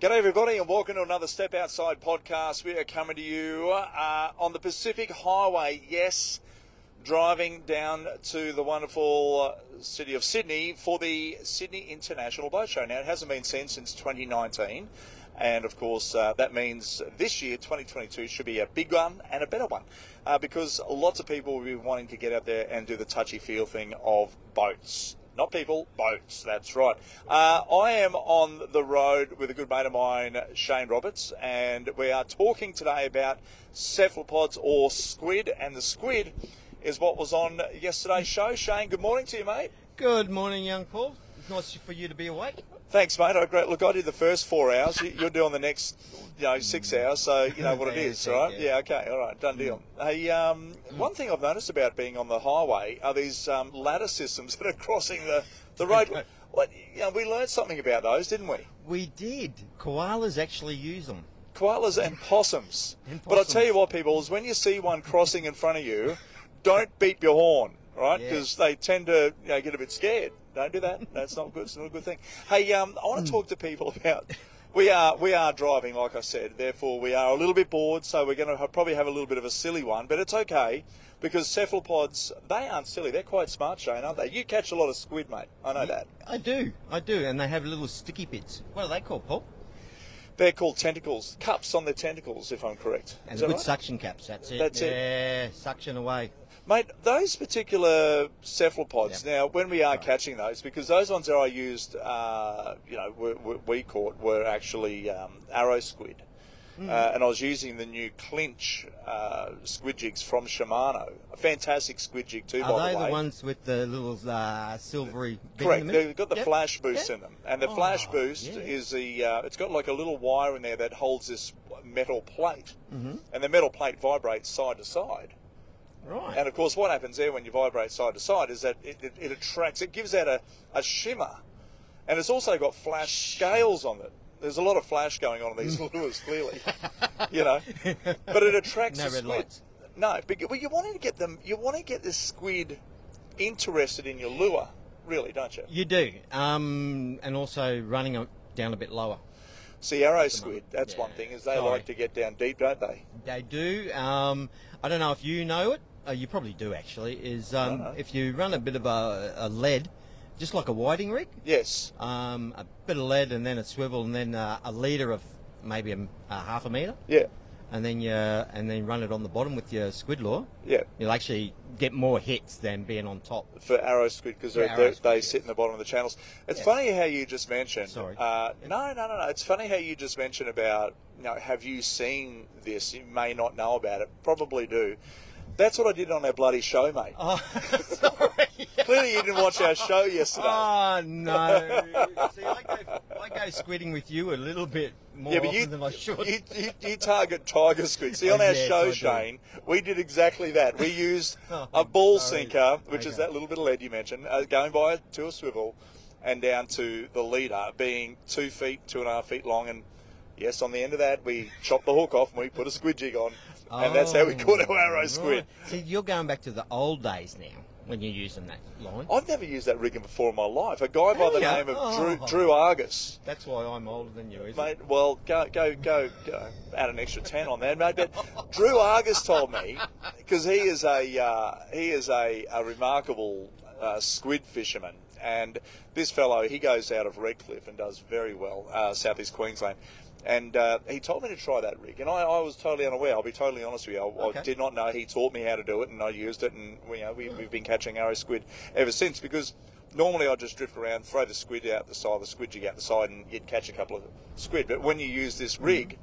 G'day, everybody, and welcome to another Step Outside podcast. We are coming to you uh, on the Pacific Highway. Yes, driving down to the wonderful uh, city of Sydney for the Sydney International Boat Show. Now, it hasn't been seen since 2019. And of course, uh, that means this year, 2022, should be a big one and a better one uh, because lots of people will be wanting to get out there and do the touchy feel thing of boats. Not people, boats. That's right. Uh, I am on the road with a good mate of mine, Shane Roberts, and we are talking today about cephalopods or squid. And the squid is what was on yesterday's show. Shane, good morning to you, mate. Good morning, young Paul. It's nice for you to be awake. Thanks, mate. I great. Look, I did the first four hours. You- You're doing the next, you know, six hours. So you know what it Yeah, is, yeah, right? yeah. Yeah. Okay. All right. Done deal. Hey, um, one thing I've noticed about being on the highway are these um, ladder systems that are crossing the the road. What? You know, we learned something about those, didn't we? We did. Koalas actually use them. Koalas and possums. And But I'll tell you what, people, is when you see one crossing in front of you, don't beep your horn, right? Yeah. Because they tend to you know, get a bit scared. Don't do that. That's not good. It's not a good thing. Hey, um, I Hmm. want to talk to people about. We are we are driving, like I said. Therefore, we are a little bit bored, so we're going to probably have a little bit of a silly one. But it's okay because cephalopods they aren't silly. They're quite smart, Shane, aren't they? You catch a lot of squid, mate. I know that. I do. I do. And they have little sticky bits. What are they called, Paul? They're called tentacles, cups on their tentacles, if I'm correct. And Is good right? suction caps. That's it. That's it. yeah, suction away. Mate, those particular cephalopods, Yeah. now when we are Right. catching those, because those ones that I used, uh, you know, we, we, we caught were actually um, arrow squid. Hmm. Uh, and I was using the new clinch uh, squid jigs from Shimano. A fantastic squid jig too, Are by they the way. the ones with the little uh, silvery bit Correct. the? They've got the Yep. flash boost Yep. in them, and the flash Oh, boost yeah. is the. Uh, it's got like a little wire in there that holds this metal plate, Mm-hmm. and the metal plate vibrates side to side. Right. And of course, what happens there when you vibrate side to side is that it, it, it attracts, it gives out a, a shimmer. And it's also got flash scales on it. There's a lot of flash going on in these lures, clearly. you know. But it attracts No the squid. lights. No, but well, you want to get them, you want to get the squid interested in your lure, really, don't you? You do. Um, and also running it down a bit lower. See, arrow squid, that's Yeah. one thing, is they Sorry. like to get down deep, don't they? They do. Um, I don't know if you know it. Uh, you probably do actually. Is um, No, no. if you run a bit of a, a lead, just like a whiting rig, Yes. um, a bit of lead and then a swivel and then uh, a leader of maybe a, a half a meter, Yeah. and then you and then run it on the bottom with your squid lure. Yeah. You'll actually get more hits than being on top. for arrow squid because they yes. sit in the bottom of the channels. It's Yeah. funny how you just mentioned. Sorry. Uh, no, no, no, no. It's funny how you just mentioned about. You know, have you seen this? You may not know about it. Probably do. That's what I did on our bloody show, mate. Oh, sorry. Clearly, you didn't watch our show yesterday. Oh no! See, I go, I go squidding with you a little bit more yeah, but often you, than I should. you, you, you target tiger squid. See, on Oh, our yes, show, Shane, we did exactly that. We used Oh, a ball sorry. sinker, which is that little bit of lead you mentioned, uh, going by to a swivel and down to the leader being two feet, two and a half feet long. And yes, on the end of that, we chopped the hook off and we put a squid jig on. And that's how we caught our arrow squid. So you're going back to the old days now when you're using that line. I've never used that rigging before in my life. A guy by the name of Drew, Oh. Drew Argus. That's why I'm older than you, isn't it? Mate, well, go, go, go, go, add an extra ten on that, mate. But Drew Argus told me because he is a uh, he is a, a remarkable uh, squid fisherman, and this fellow he goes out of Redcliffe and does very well, uh, southeast Queensland. And uh, he told me to try that rig, and I, I was totally unaware. I'll be totally honest with you. I, I did not know. He taught me how to do it, and I used it, and we, you know, we, we've been catching arrow squid ever since. Because normally I just drift around, throw the squid out the side, the squid jig out the side, and you'd catch a couple of squid. But when you use this rig,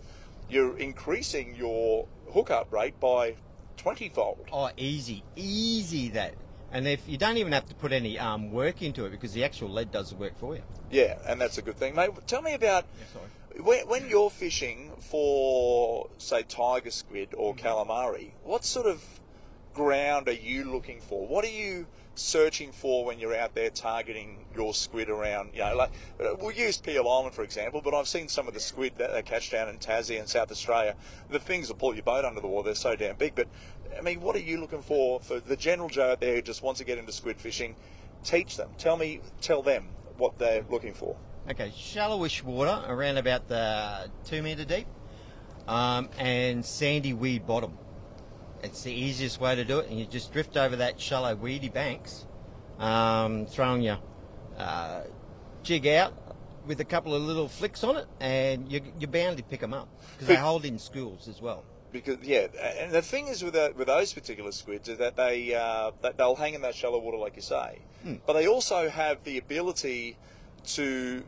you're increasing your hookup rate by twenty fold. Oh, easy, easy that. And if you don't even have to put any um, work into it because the actual lead does the work for you. Yeah, and that's a good thing, mate. Tell me about sorry. When, when you're fishing for, say, tiger squid or calamari. What sort of ground are you looking for? What are you searching for when you're out there targeting your squid around? You know, like uh, we'll use Peel Island for example, but I've seen some of the squid that they catch down in Tassie and South Australia. The things that pull your boat under the water, they're so damn big. But I mean, what are you looking for for the general Joe out there who just wants to get into squid fishing? Teach them. Tell me. Tell them what they're looking for. Okay, shallowish water around about the two metre deep, um, and sandy weed bottom. It's the easiest way to do it, and you just drift over that shallow weedy banks, um, throwing your uh, jig out with a couple of little flicks on it, and you, you're bound to pick them up because they hold in schools as well. because yeah, and the thing is with that, with those particular squids is that they uh, that they'll hang in that shallow water like you say, but they also have the ability to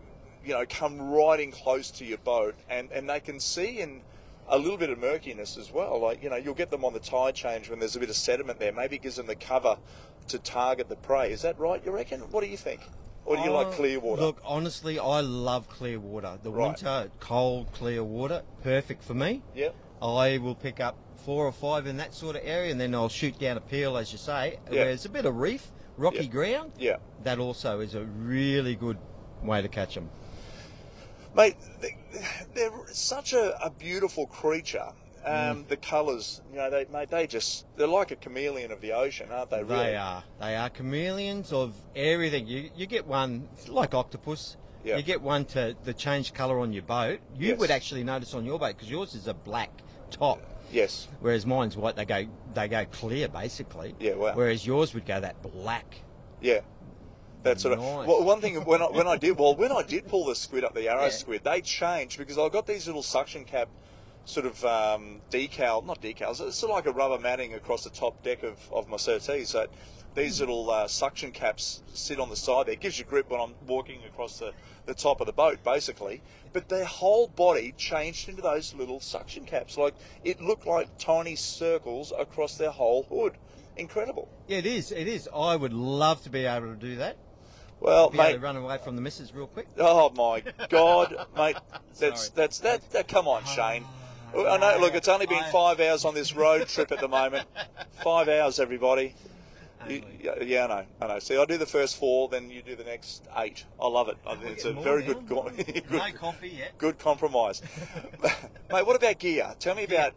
you know come right in close to your boat, and and they can see in a little bit of murkiness as well. Like you know you'll get them on the tide change when there's a bit of sediment there. Maybe it gives them the cover to target the prey. Is that right? You reckon? What do you think? Or do you like Oh, clear water? Look, honestly, I love clear water. The Right. winter, cold, clear water, perfect for me. Yep. I will pick up four or five in that sort of area, and then I'll shoot down a Peel, as you say, Yeah. where it's a bit of reef, rocky Yeah. ground. Yeah. That also is a really good way to catch them. Mate, they- they're such a, a beautiful creature. Um, Mm. The colours, you know, they mate, they just they're like a chameleon of the ocean, aren't they? Really? They are. They are chameleons of everything. You you get one like octopus. Yeah. You get one to, to change colour on your boat. You Yes. would actually notice on your boat because yours is a black top. Yes. Whereas mine's white, they go they go clear basically. Yeah, wow. Whereas yours would go that black. Yeah. That sort of. Nice. Well, one thing when I, when I did well when I did pull the squid up the arrow Yeah. squid, they changed because I got these little suction cap sort of um, decal, not decals. It's sort of like a rubber matting across the top deck of, of my Surtees. So these little uh, suction caps sit on the side there. It gives you grip when I'm walking across the, the top of the boat, basically. But their whole body changed into those little suction caps. Like it looked like tiny circles across their whole hood. Incredible. Yeah, it is. It is. I would love to be able to do that. Well, Be mate, able to run away from the missus real quick. Oh my God, mate! That's that's that, that. Come on, Shane. I know. Look, it's only been five hours on this road trip at the moment. Five hours, everybody. You, yeah, I know. I know. See, I do the first four, then you do the next eight. I love it. I think it's a very now. good, go- good, No coffee yet. good compromise. Mate, what about gear? Tell me about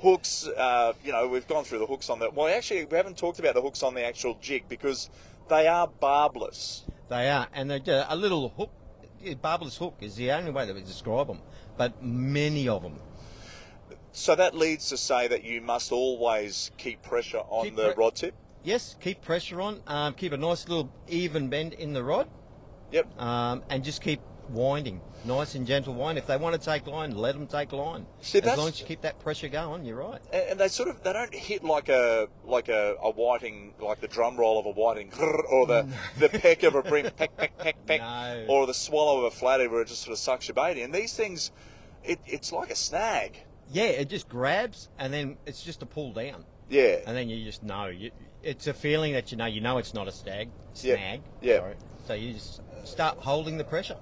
hooks. Uh, you know, we've gone through the hooks on that. Well, actually, we haven't talked about the hooks on the actual jig because they are barbless. They are, and they do a little hook. Barbless hook is the only way that we describe them, but many of them. So that leads to say that you must always keep pressure on Keep the pre- rod tip. Yes, keep pressure on. Um, keep a nice little even bend in the rod, Yep. um, and just keep winding, nice and gentle wind. If they want to take line, let them take line. See, as long as you keep that pressure going, you're right. And they sort of they don't hit like a like a, a whiting like the drum roll of a whiting or the the peck of a bream peck peck peck peck No. or the swallow of a flathead where it just sort of sucks your bait in. These things, it, it's like a snag. Yeah, it just grabs, and then it's just a pull down, Yeah. and then you just know. You, it's a feeling that you know. You know it's not a stag snag. yeah. Sorry. So you just start holding the pressure.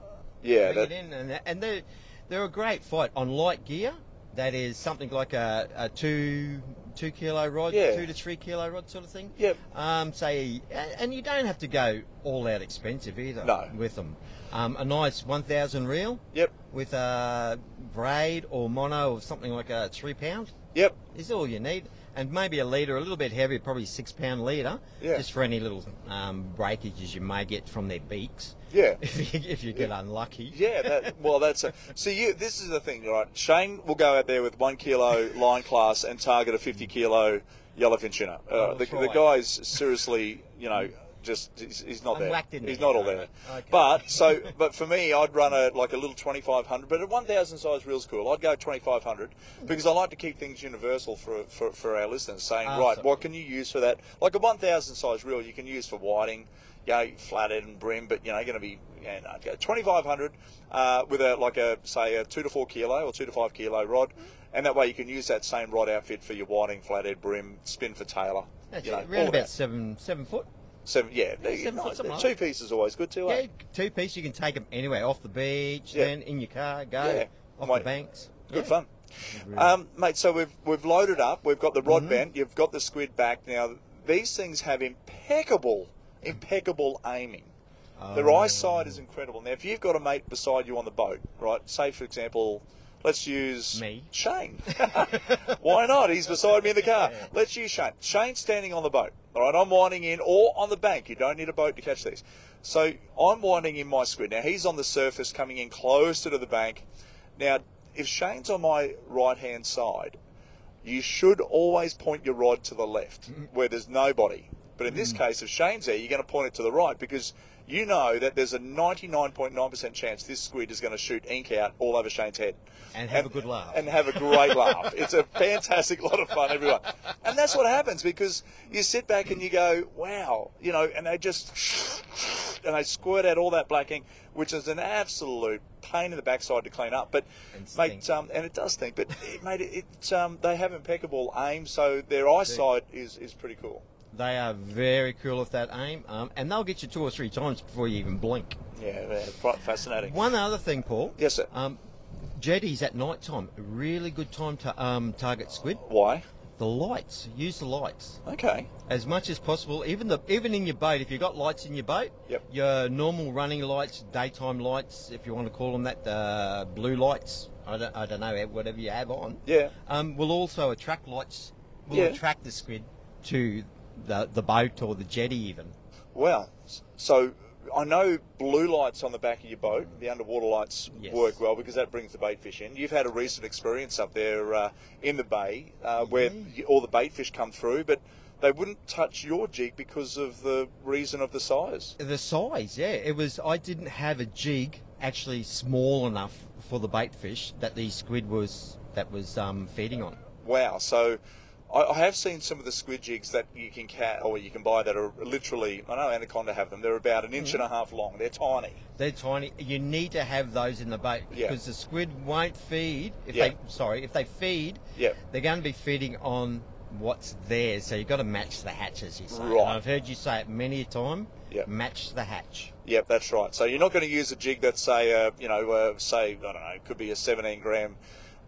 Yeah. That, in, and, and they're, they're a great fight on light gear. That is something like a, a two two kilo rod, Yeah. two to three kilo rod sort of thing. Yep. Um, say, and you don't have to go all out expensive either. No. With them, um, a nice one thousand reel Yep. with a braid or mono or something like a three pound Yep. is all you need. And maybe a leader, a little bit heavier, probably six pound leader, Yeah. just for any little um, breakages you may get from their beaks. Yeah. If you, if you get unlucky. Yeah, that, well, that's a. See, you. This is the thing, right? Shane will go out there with one kilo line class and target a fifty kilo yellowfin tuna. Uh, Oh, the, the guy's seriously, you know, just he's, he's not I'm there. he's not all there. Okay. But so, but for me, I'd run a like a little twenty five hundred, but a one thousand size reel's cool. I'd go twenty five hundred because I like to keep things universal for for, for our listeners. Saying, Ah, right, what can you use for that? Like a one thousand size reel, you can use for whiting. You know, flathead and bream, but you know, going to be yeah, no, twenty five hundred uh, with a like a say a two to four kilo or two to five kilo rod, and that way you can use that same rod outfit for your whiting, flathead, bream, spin for tailor. That's you know, it, around about that. seven seven foot. Seven. Yeah, there you seven go. foot, something like two that. pieces always good too. eh? Yeah, two piece. You can take them anywhere, off the beach, Yeah. then in your car, go Yeah. off Mate, the banks. Good Yeah. fun. Um, mate, so we've we've loaded up. We've got the rod Mhm. bent. You've got the squid back. Now these things have impeccable, impeccable aiming. Their Oh. eyesight is incredible. Now, if you've got a mate beside you on the boat, right? Say, for example, let's use Me. Shane. Why not? He's beside me in the car. Let's use Shane. Shane's standing on the boat. All right, I'm winding in, or on the bank. You don't need a boat to catch these. So I'm winding in my squid. Now he's on the surface coming in closer to the bank. Now, if Shane's on my right hand side, you should always point your rod to the left mm. where there's nobody. But in this mm. case, if Shane's there, you're going to point it to the right because you know that there's a 99.9% chance this squid is going to shoot ink out all over Shane's head. And have a good laugh. And have a great laugh. It's a fantastic lot of fun, everyone. And that's what happens because you sit back and you go, wow, you know, and they just, and they squirt out all that black ink, which is an absolute pain in the backside to clean up. But, And mate, um, and it does stink, but it, mate, it, it, um, they have impeccable aim, so their eyesight is, is pretty cool. They are very cool with that aim, um, and they'll get you two or three times before you even blink. Yeah, quite fascinating. One other thing, Paul. Yes, sir. Um, jetties at night time, really good time to um, target squid. Why? The lights, use the lights Okay. as much as possible. Even the even in your boat, if you've got lights in your boat, Yep. your normal running lights, daytime lights, if you want to call them that, uh, blue lights. I don't, I don't know whatever you have on. Yeah. Um, will also attract lights. Will Yeah. attract the squid to the the boat or the jetty even. Well, so I know blue lights on the back of your boat, the underwater lights Yes. work well because that brings the bait fish in. You've had a recent experience up there uh, in the bay uh, where Yeah. all the bait fish come through, but they wouldn't touch your jig because of the reason of the size. The size, yeah, it was. I didn't have a jig actually small enough for the bait fish that the squid was that was um, feeding on. Wow. So I, I have seen some of the squid jigs that you can cat or you can buy that are literally. I know Anaconda have them. They're about an inch Mm-hmm. and a half long. They're tiny. They're tiny. You need to have those in the boat Yeah. because the squid won't feed if Yeah. they. Sorry, if they feed, Yeah. they're going to be feeding on what's there. So you've got to match the hatch, as you say. And Right. I've heard you say it many a time. Yeah. Match the hatch. Yep, that's right. So you're not going to use a jig that's say, uh, you know, uh, say I don't know, it could be a 17 gram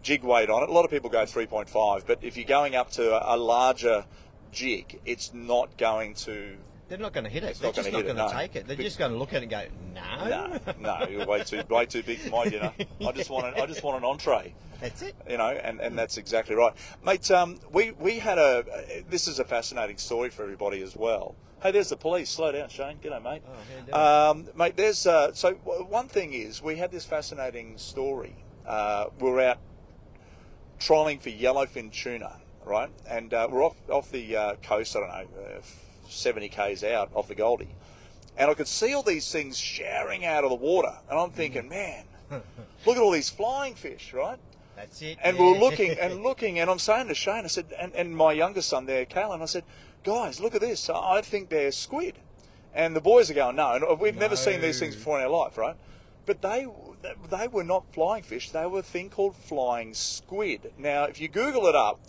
jig weight on it. A lot of people go 3.5, but if you're going up to a, larger jig, it's not going to. They're not going to hit it. It's They're not just not going to no. take it. They're Be- just going to look at it and go, no. No, no, you're way too way too big for my dinner. I just want an, I just want an entree. That's it. you know, and, and that's exactly right, mate. Um, we we had a. This is a fascinating story for everybody as well. Hey, there's the police. Slow down, Shane. G'day, mate. Oh, um, mate, there's uh, so w- one thing is we had this fascinating story. Uh, we we're out trolling for yellowfin tuna, right? And uh, we're off off the uh, coast. I don't know, uh, seventy k's out off the Goldie, and I could see all these things showering out of the water, and I'm thinking, man, look at all these flying fish, right? That's it. And yeah. we're looking and looking, and I'm saying to Shane, I said, and, and my youngest son there, Kalen, I said, guys, look at this. I think they're squid. And the boys are going, no, and we've never seen these things before in our life, right? But they they were not flying fish. They were a thing called flying squid. Now, if you Google it up,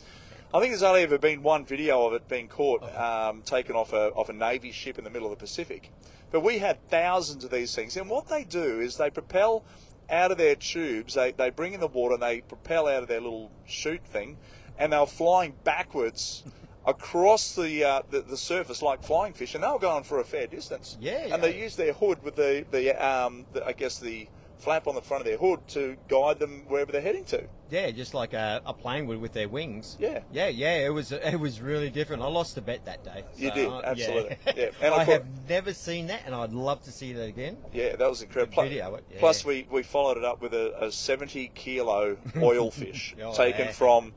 I think there's only ever been one video of it being caught, um, taken off a off a navy ship in the middle of the Pacific. But we had thousands of these things, and what they do is they propel out of their tubes. They they bring in the water and they propel out of their little chute thing, and they're flying backwards. Across the, uh, the the surface like flying fish, and they were going for a fair distance. Yeah, and they yeah. use their hood with the the, um, the I guess the flap on the front of their hood to guide them wherever they're heading to. Yeah, just like a, a plane would with their wings. Yeah. yeah, yeah. It was it was really different. I lost a bet that day. You did, uh, absolutely. Yeah. Yeah, and I I have never seen that, and I'd love to see that again. Yeah, that was incredible. Plus, video, yeah. plus we, we followed it up with a, a 70 kilo oil fish Oh, taken yeah. from.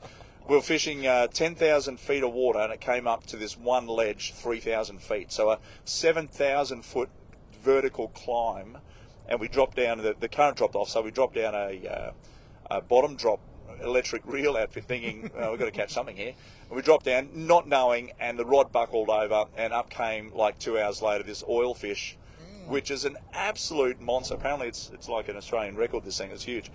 We were fishing uh, 10,000 feet of water and it came up to this one ledge, 3,000 feet. So a 7,000 foot vertical climb. And we dropped down, the, the current dropped off, so we dropped down a, uh, a bottom drop electric reel outfit thinking, oh, we've got to catch something here. And we dropped down, not knowing, and the rod buckled over, and up came, like two hours later, this oil fish, which is an absolute monster. Apparently, it's, it's like an Australian record, this thing, it's huge.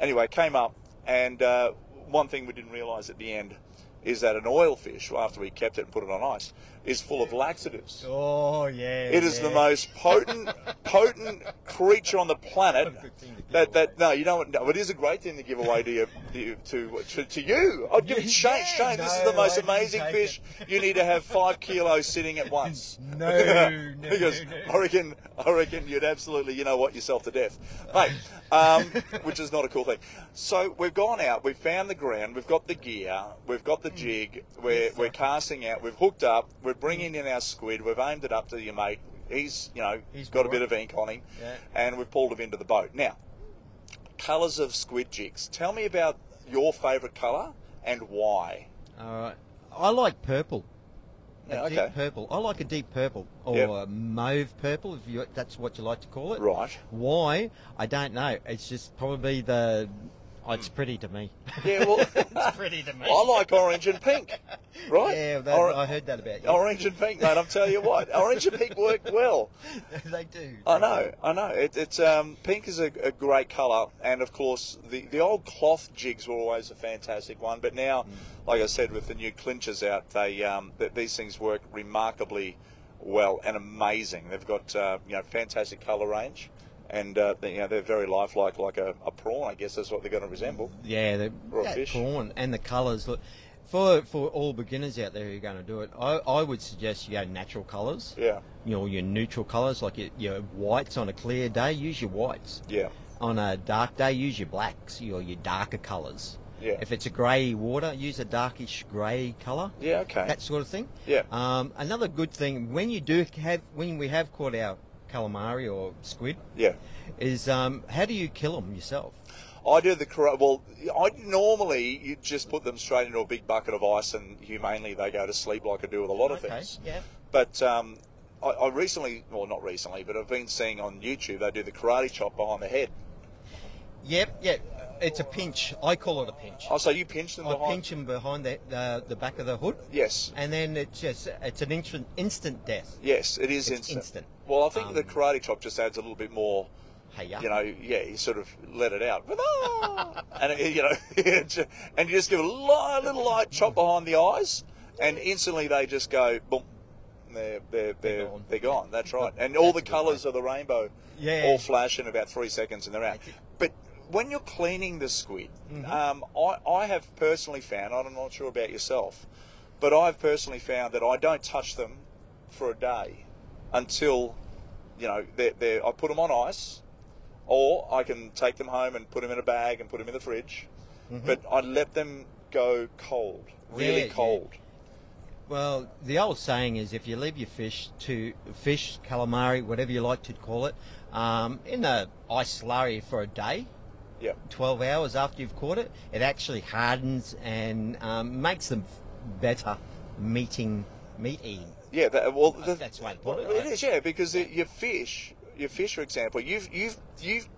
Anyway, came up, and uh, one thing we didn't realise at the end is that an oil fish, after we kept it and put it on ice, is full of laxatives. Oh yeah. It is the most potent, potent creature on the planet. That that no, you know what? No, it is a great thing to give away to you, to to, to, you. I'd give it Shane. Yeah, Shane, this is the most I amazing fish. You need to have five kilos sitting at once. No, no, because no. I reckon, I reckon you'd absolutely, you know what, yourself to death, mate. Um, which is not a cool thing. So we've gone out, we've found the ground, we've got the gear, we've got the jig, we're, we're casting out, we've hooked up, we're bringing in our squid, we've aimed it up to your mate, he's you know He's got a bit of ink on him, Yeah. and we've pulled him into the boat. Now, colours of squid jigs. Tell me about your favourite colour and why. All right. I like purple. A Yeah, deep purple. I like a deep purple or Yep. a mauve purple, if you, that's what you like to call it. Right. Why? I don't know. It's just probably the. Oh, it's pretty to me. Yeah, well, it's pretty to me. I like orange and pink. Right? Yeah, that, Or- I heard that about you. Orange and pink, mate. I'm telling you what, orange and pink work well. they do. I know, I know. It, it's um, pink is a, a great colour, and of course the the old cloth jigs were always a fantastic one. But now, like I said, with the new clinchers out, they um, th- these things work remarkably well and amazing. They've got uh, you know fantastic colour range, and uh, they, you know they're very lifelike, like a, a prawn. I guess that's what they're going to resemble. Yeah, the Or that fish. prawn and the colours. Look, for for all beginners out there who are going to do it, I, I would suggest you go natural colours. Yeah, You know, your neutral colours, like your, your whites on a clear day, use your whites. yeah, On a dark day, use your blacks, your your darker colours. Yeah. If it's a grey water, use a darkish grey colour. yeah. Okay. That sort of thing. Yeah. Um, another good thing when you do have when we have caught our calamari or squid yeah. is um, how do you kill them yourself? I do the correct. Well, I normally you just put them straight into a big bucket of ice, and humanely they go to sleep, like I do with a lot of things. Yeah. But um, I, I recently, well, not recently, but I've been seeing on YouTube they do the karate chop behind the head. Yep, yep. It's a pinch. I call it a pinch. Oh, so you pinch them I behind? pinch them behind the, the the back of the hood, Yes, and then it's just it's an instant instant death. yes, it is instant. instant. Well, I think the Um, karate chop just adds a little bit more. Hey, yeah. You know, yeah, you sort of let it out, and it, you know, and you just give a li- little light chop behind the eyes, and instantly they just go boom. They're they're they're, gone. they're gone. That's right, and all That's the colours of the rainbow, Yeah. all flash in about three seconds, and they're out. But when you're cleaning the squid, Mm-hmm. um, I I have personally found, I'm not sure about yourself, but I've personally found that I don't touch them for a day until you know they're, they're, I put them on ice, or I can take them home and put them in a bag and put them in the fridge. But I let them go cold, really Mm-hmm. Yeah, yeah. cold. Well, the old saying is if you leave your fish to fish, calamari, whatever you like to call it, um, in the ice slurry for a day, Yeah, 12 hours after you've caught it, it actually hardens and um, makes them better meeting meat eating. yeah. That, well, the, That's way it, well, right? It is, yeah, because the, your fish, your fish, for example, you've you've you've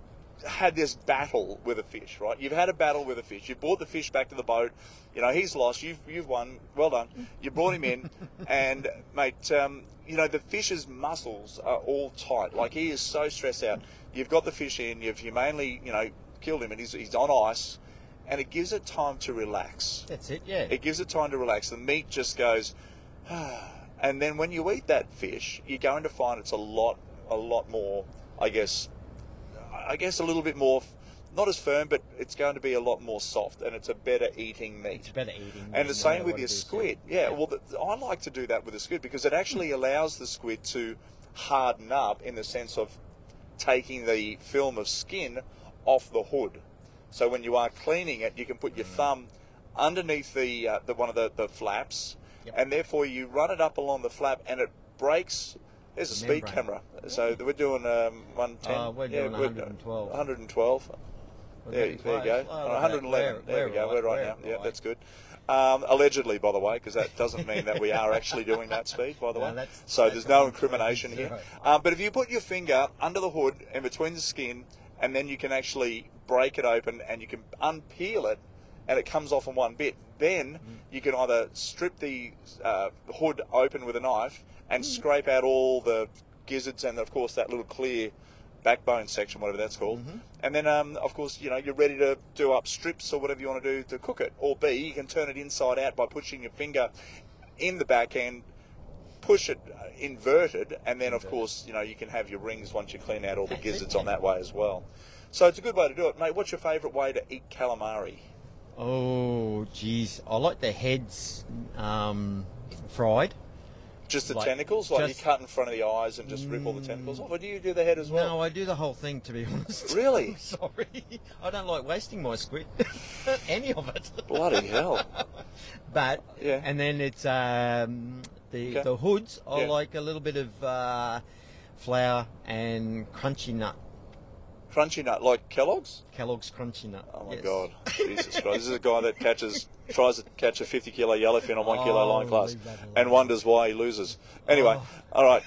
had this battle with a fish, right? You've had a battle with a fish. You brought the fish back to the boat. You know he's lost. You've you've won. Well done. You brought him in, and mate, um, you know the fish's muscles are all tight. Like he is so stressed out. You've got the fish in. You've humanely, you know, killed him, and he's he's on ice, and it gives it time to relax. That's it, yeah. It gives it time to relax. The meat just goes, and then when you eat that fish, you're going to find it's a lot, a lot more. I guess, I guess a little bit more, not as firm, but it's going to be a lot more soft, and it's a better eating meat. it's better eating. And the same with your it is, squid. Yeah, well, the, I like to do that with the squid because it actually hmm. allows the squid to harden up in the sense of taking the film of skin off the hood. So when you are cleaning it, you can put your thumb underneath the, uh, the one of the, the flaps, Yep. and therefore you run it up along the flap, and it breaks. There's a speed Membrane. camera, so we're doing um, 110. Oh, we're doing 112. 112. We're There, there you go. Oh, Uh, we're- 111. we're- there we go. right, We're right now. Yeah, that's good. Um, allegedly, by the way, because that doesn't mean that we are actually doing that speed, by the No, way. that's- so that's there's no incrimination here. Um, but if you put your finger under the hood and between the skin, and then you can actually break it open and you can unpeel it, and it comes off in one bit, then Mm. you can either strip the uh, hood open with a knife Mm. and scrape out all the gizzards and, of course, that little clear backbone section, whatever that's called. Mm-hmm. And then, um, of course, you know, you're ready to do up strips or whatever you want to do to cook it. Or B, you can turn it inside out by pushing your finger in the back end, push it uh, inverted, and then, of course, you know, you can have your rings once you clean out all the That's it, gizzards on yeah. that way as well. So it's a good way to do it, mate. What's your favourite way to eat calamari? Oh, geez. I like the heads um, fried. Just the Like, tentacles, like just- you cut in front of the eyes and just rip all the tentacles off, or do you do the head as well? No, I do the whole thing, to be honest. Really? I'm sorry. I don't like wasting my squid. Any of it. Bloody hell! But, Yeah. and then it's um, the, Okay. the hoods. are Yeah. like a little bit of uh, flour, and crunchy nut. Crunchy nut, like Kellogg's. Kellogg's crunchy nut. Oh my Yes. God, Jesus Christ! This is a guy that catches, tries to catch a 50 kilo yellowfin on one kilo Oh, line class, leave that alone. and wonders why he loses. Anyway, Oh. all right.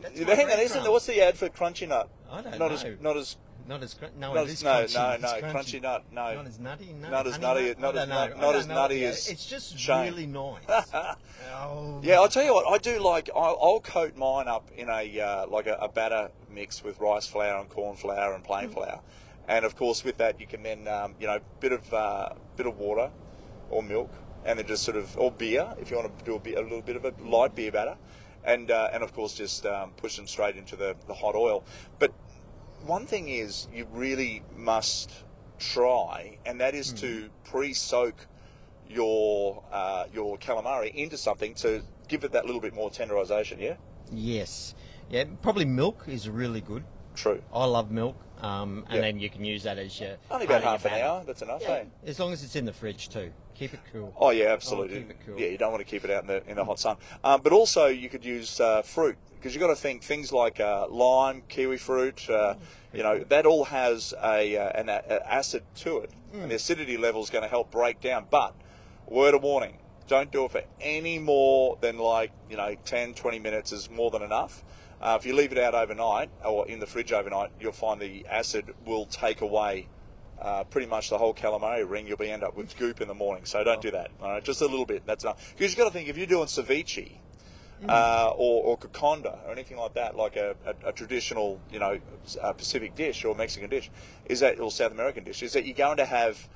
That's Hang on, isn't there? What's the ad for crunchy nut? I don't not know. as not as Not as cr- no, not as no crunchy. no no crunchy nut no. Not as nutty. No, Not as nutty- nut? not as not as nutty Yeah, as It's just really nice. oh, Yeah, I'll tell you what. I do like. I'll, I'll coat mine up in a uh, like a, a batter mix with rice flour and corn flour and plain flour, and of course with that you can then um, you know bit of uh, bit of water or milk, and then just sort of or beer if you want to do a, bit, a little bit of a light beer batter, and uh, and of course just um, push them straight into the, the hot oil. But one thing is you really must try, and that is to pre-soak your uh, your calamari into something to give it that little bit more tenderization. Yeah, Yes. Yeah, probably milk is really good. true. I love milk, um, and Yeah. then you can use that as your Only about half an hour. That's enough. Yeah, eh? as long as it's in the fridge too. Keep it cool. Oh yeah, absolutely. keep it cool. Yeah, you don't want to keep it out in the in the hot sun. Um, but also you could use uh, fruit because you've got to think things like uh, lime, kiwi fruit. Uh, you know that all has a uh, an a, acid to it, and the acidity level is going to help break down. But word of warning: don't do it for any more than like you know 10, 20 minutes is more than enough. Uh, if you leave it out overnight or in the fridge overnight, you'll find the acid will take away uh, pretty much the whole calamari ring. You'll be end up with goop in the morning. So don't do that. All right, just a little bit. That's enough. Because you've got to think if you're doing ceviche uh, or, or kokoda or anything like that, like a, a, a traditional, you know, uh, Pacific dish or Mexican dish, is that or South American dish, is that you're going to have.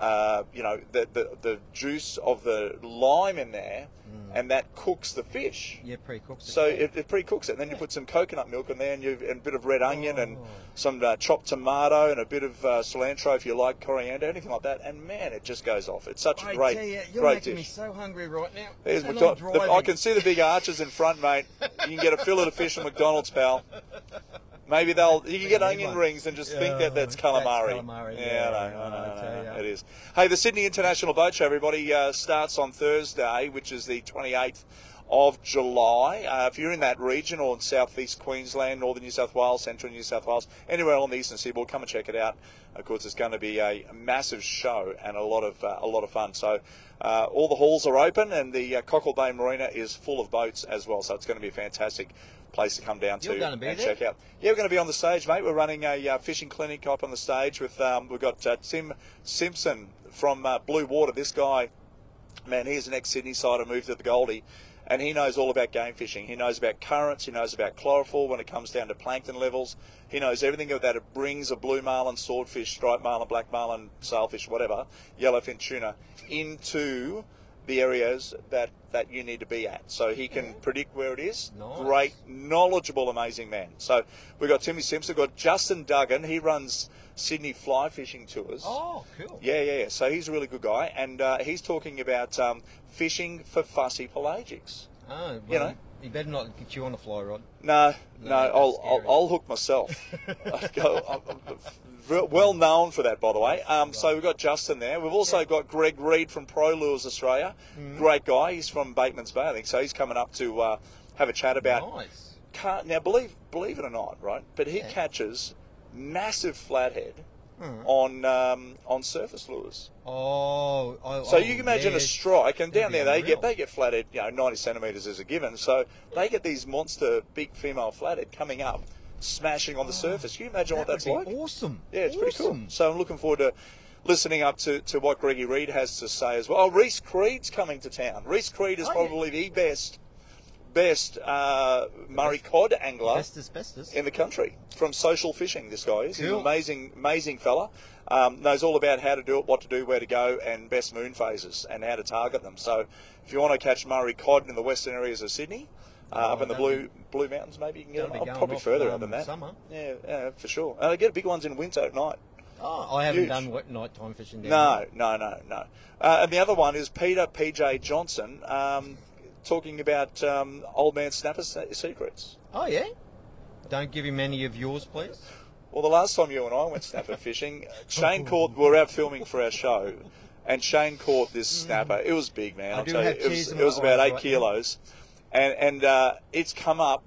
Uh, you know the, the the juice of the lime in there, and that cooks the fish. Yeah, pre-cooked. So it, it pre-cooks it, and then you put some coconut milk in there, and, you, and a bit of red onion, and Oh. some uh, chopped tomato, and a bit of uh, cilantro if you like coriander, anything like that. And man, it just goes off. It's such a great, tell you, you're great making me so hungry right now. There's And I'm the- I can see the big arches in front, mate. You can get a fillet of fish at McDonald's, pal. Maybe they'll. You can get onion rings and just think that that's calamari. that's calamari, Yeah, yeah, I know, I I know, know, I I know, it is. Hey, the Sydney International Boat Show, everybody, uh, starts on Thursday, which is the 28th of July. Uh, if you're in that region or in southeast Queensland, northern New South Wales, central New South Wales, anywhere along the eastern seaboard, come and check it out. Of course, it's going to be a massive show and a lot of uh, a lot of fun. So. Uh, all the halls are open, and the uh, Cockle Bay Marina is full of boats as well. So it's going to be fantastic place to come down You're to and there? check out. Yeah, we're going to be on the stage, mate. We're running a uh, fishing clinic up on the stage with um, we've got uh, Tim Simpson from uh, Blue Water. This guy, man, he's an ex-Sydney sider, moved to the Goldie, and he knows all about game fishing. He knows about currents. He knows about chlorophyll when it comes down to plankton levels. He knows everything about that it brings a blue marlin, swordfish, striped marlin, black marlin, sailfish, whatever, yellowfin tuna into the areas that, that you need to be at. So he can predict where it is. Nice. Great, knowledgeable, amazing man. So we've got Timmy Simpson, we've got Justin Duggan. He runs Sydney fly fishing tours. Oh, cool. Yeah, yeah, yeah. So he's a really good guy, and uh, he's talking about um, fishing for fussy pelagics. Oh, well, You know? you better not get you on a fly rod. No, no, No, I'll, I'll. I'll hook myself. Go- I'm- well known for that, by the way. Um, so we've got Justin there. We've also got Greg Reed from Pro Lures Australia. Mm-hmm. Great guy. He's from Bateman's Bay, I think. So he's coming up to uh, have a chat about Nice. car- now believe believe it or not, right? But he Yeah. catches massive flathead Hmm. on um, on surface lures. Oh, oh So you can imagine a strike, and down That'd there they get they get flathead, you know, ninety centimeters is a given. So they get these monster big female flathead coming up, smashing on the surface. Can you imagine what that's like? Awesome. Yeah, it's pretty cool. So I'm looking forward to listening up to, to what Greggy Reed has to say as well. Oh, Reese Creed's coming to town. Reese Creed is Oh, yeah. probably the best best uh, Murray cod angler Best asbestos. in the country from social fishing. This guy is He's an amazing, amazing fella. Um, knows all about how to do it, what to do, where to go, and best moon phases and how to target them. So, if you want to catch Murray cod in the western areas of Sydney, uh, Oh, up in the blue blue mountains, maybe you can get them. Oh, probably further um, than that. summer. Yeah, yeah, for sure. And they get big ones in winter at night. Oh, I haven't Huge. done what nighttime fishing No, no, no, no. Uh, and the other one is Peter PJ Johnson um, talking about um, old man snapper secrets. Oh yeah. Don't give him any of yours, please. Well, the last time you and I went snapper fishing, Shane caught. We were out filming for our show, and Shane caught this snapper. It was big, man. I I'll do tell you, it was, it was about eight right now. And and uh, it's come up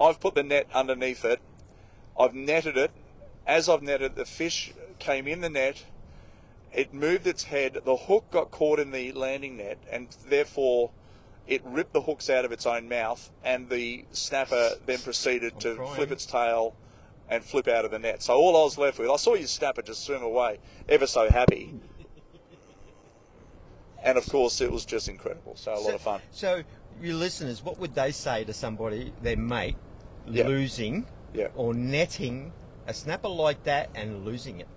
I've put the net underneath it. I've netted it. As I've netted, the fish came in the net. It moved its head. The hook got caught in the landing net, and therefore it ripped the hooks out of its own mouth. And the snapper then proceeded to crying. flip its tail and flip out of the net. So all I was left with, I saw your snapper just swim away, ever so happy. And of course, it was just incredible. So a lot of fun. So, your listeners, what would they say to somebody, their mate, Yeah. losing Yeah. or netting a snapper like that and losing it?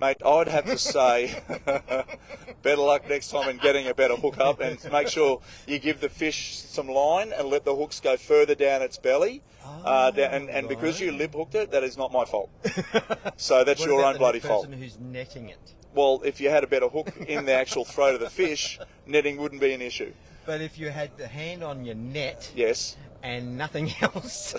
Mate, I'd have to say better luck next time in getting a better hook up and make sure you give the fish some line and let the hooks go further down its belly. uh, down, and, and because you lip hooked it, that is not my fault. So that's What your own the bloody person fault. who's netting it? Well, if you had a better hook in the actual throat of the fish, netting wouldn't be an issue. But if you had the hand on your net Yes. and nothing else,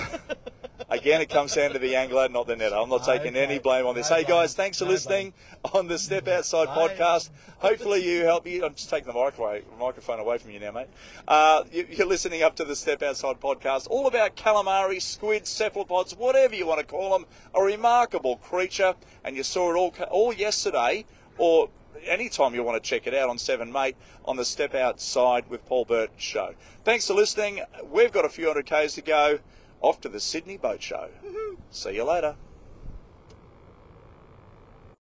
Again, it comes down to the angler, not the netter. I'm not taking Okay. any blame on this. Hey, guys, thanks for No listening on the Step Outside Bye. podcast. Hopefully, you help you. I'm just taking the microwave, microphone away from you now, mate. Uh, you, you're listening up to the Step Outside podcast, all about calamari, squid, cephalopods, whatever you want to call them. A remarkable creature, and you saw it all all yesterday, or anytime you want to check it out on Seven Mate on the Step Outside with Paul Burt show. Thanks for listening. We've got a few hundred k's to go. Off to the Sydney Boat Show. Mm-hmm. See you later.